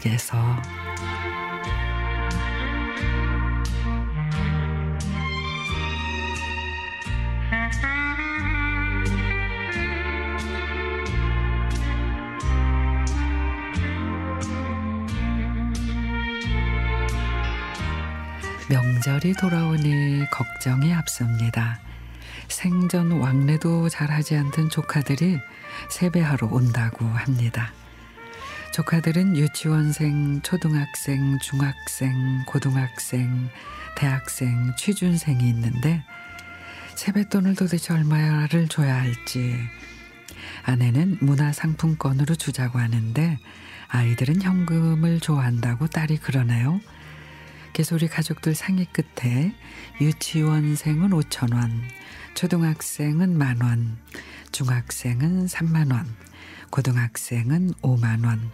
속에서 명절이 돌아오니 걱정이 앞섭니다. 생전 왕래도 잘하지 않던 조카들이 세배하러 온다고 합니다. 조카들은 유치원생, 초등학생, 중학생, 고등학생, 대학생, 취준생이 있는데 세뱃돈을 도대체 얼마를 줘야 할지 아내는 문화상품권으로 주자고 하는데 아이들은 현금을 좋아한다고 딸이 그러네요. 개소리 가족들 상의 끝에 유치원생은 5천 원, 초등학생은 만 원, 중학생은 3만 원, 고등학생은 5만 원,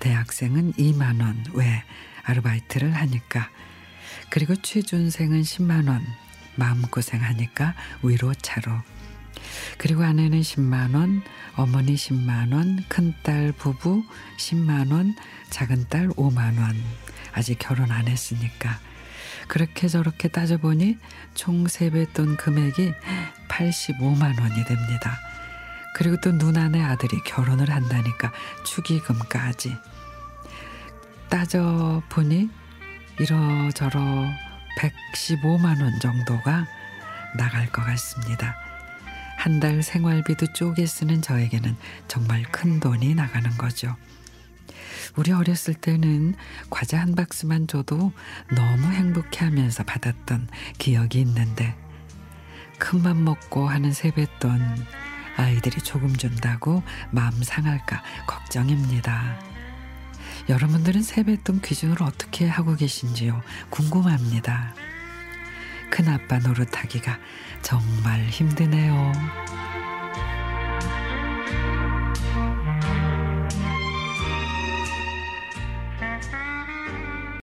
대학생은 2만 원. 왜? 아르바이트를 하니까. 그리고 취준생은 10만 원. 마음고생 하니까 위로 차로. 그리고 아내는 10만 원, 어머니 10만 원, 큰딸 부부 10만 원, 작은딸 5만 원. 아직 결혼 안 했으니까. 그렇게 저렇게 따져보니 총 세뱃돈 금액이 85만 원이 됩니다. 그리고 또 누나네 아들이 결혼을 한다니까 축의금까지. 따져보니 이러저러 115만 원 정도가 나갈 것 같습니다. 한 달 생활비도 쪼개 쓰는 저에게는 정말 큰 돈이 나가는 거죠. 우리 어렸을 때는 과자 한 박스만 줘도 너무 행복해 하면서 받았던 기억이 있는데 큰맘 먹고 하는 세뱃돈 아이들이 조금 준다고 마음 상할까 걱정입니다. 여러분들은 세뱃돈 기준을 어떻게 하고 계신지요? 궁금합니다. 큰아빠 노릇하기가 정말 힘드네요.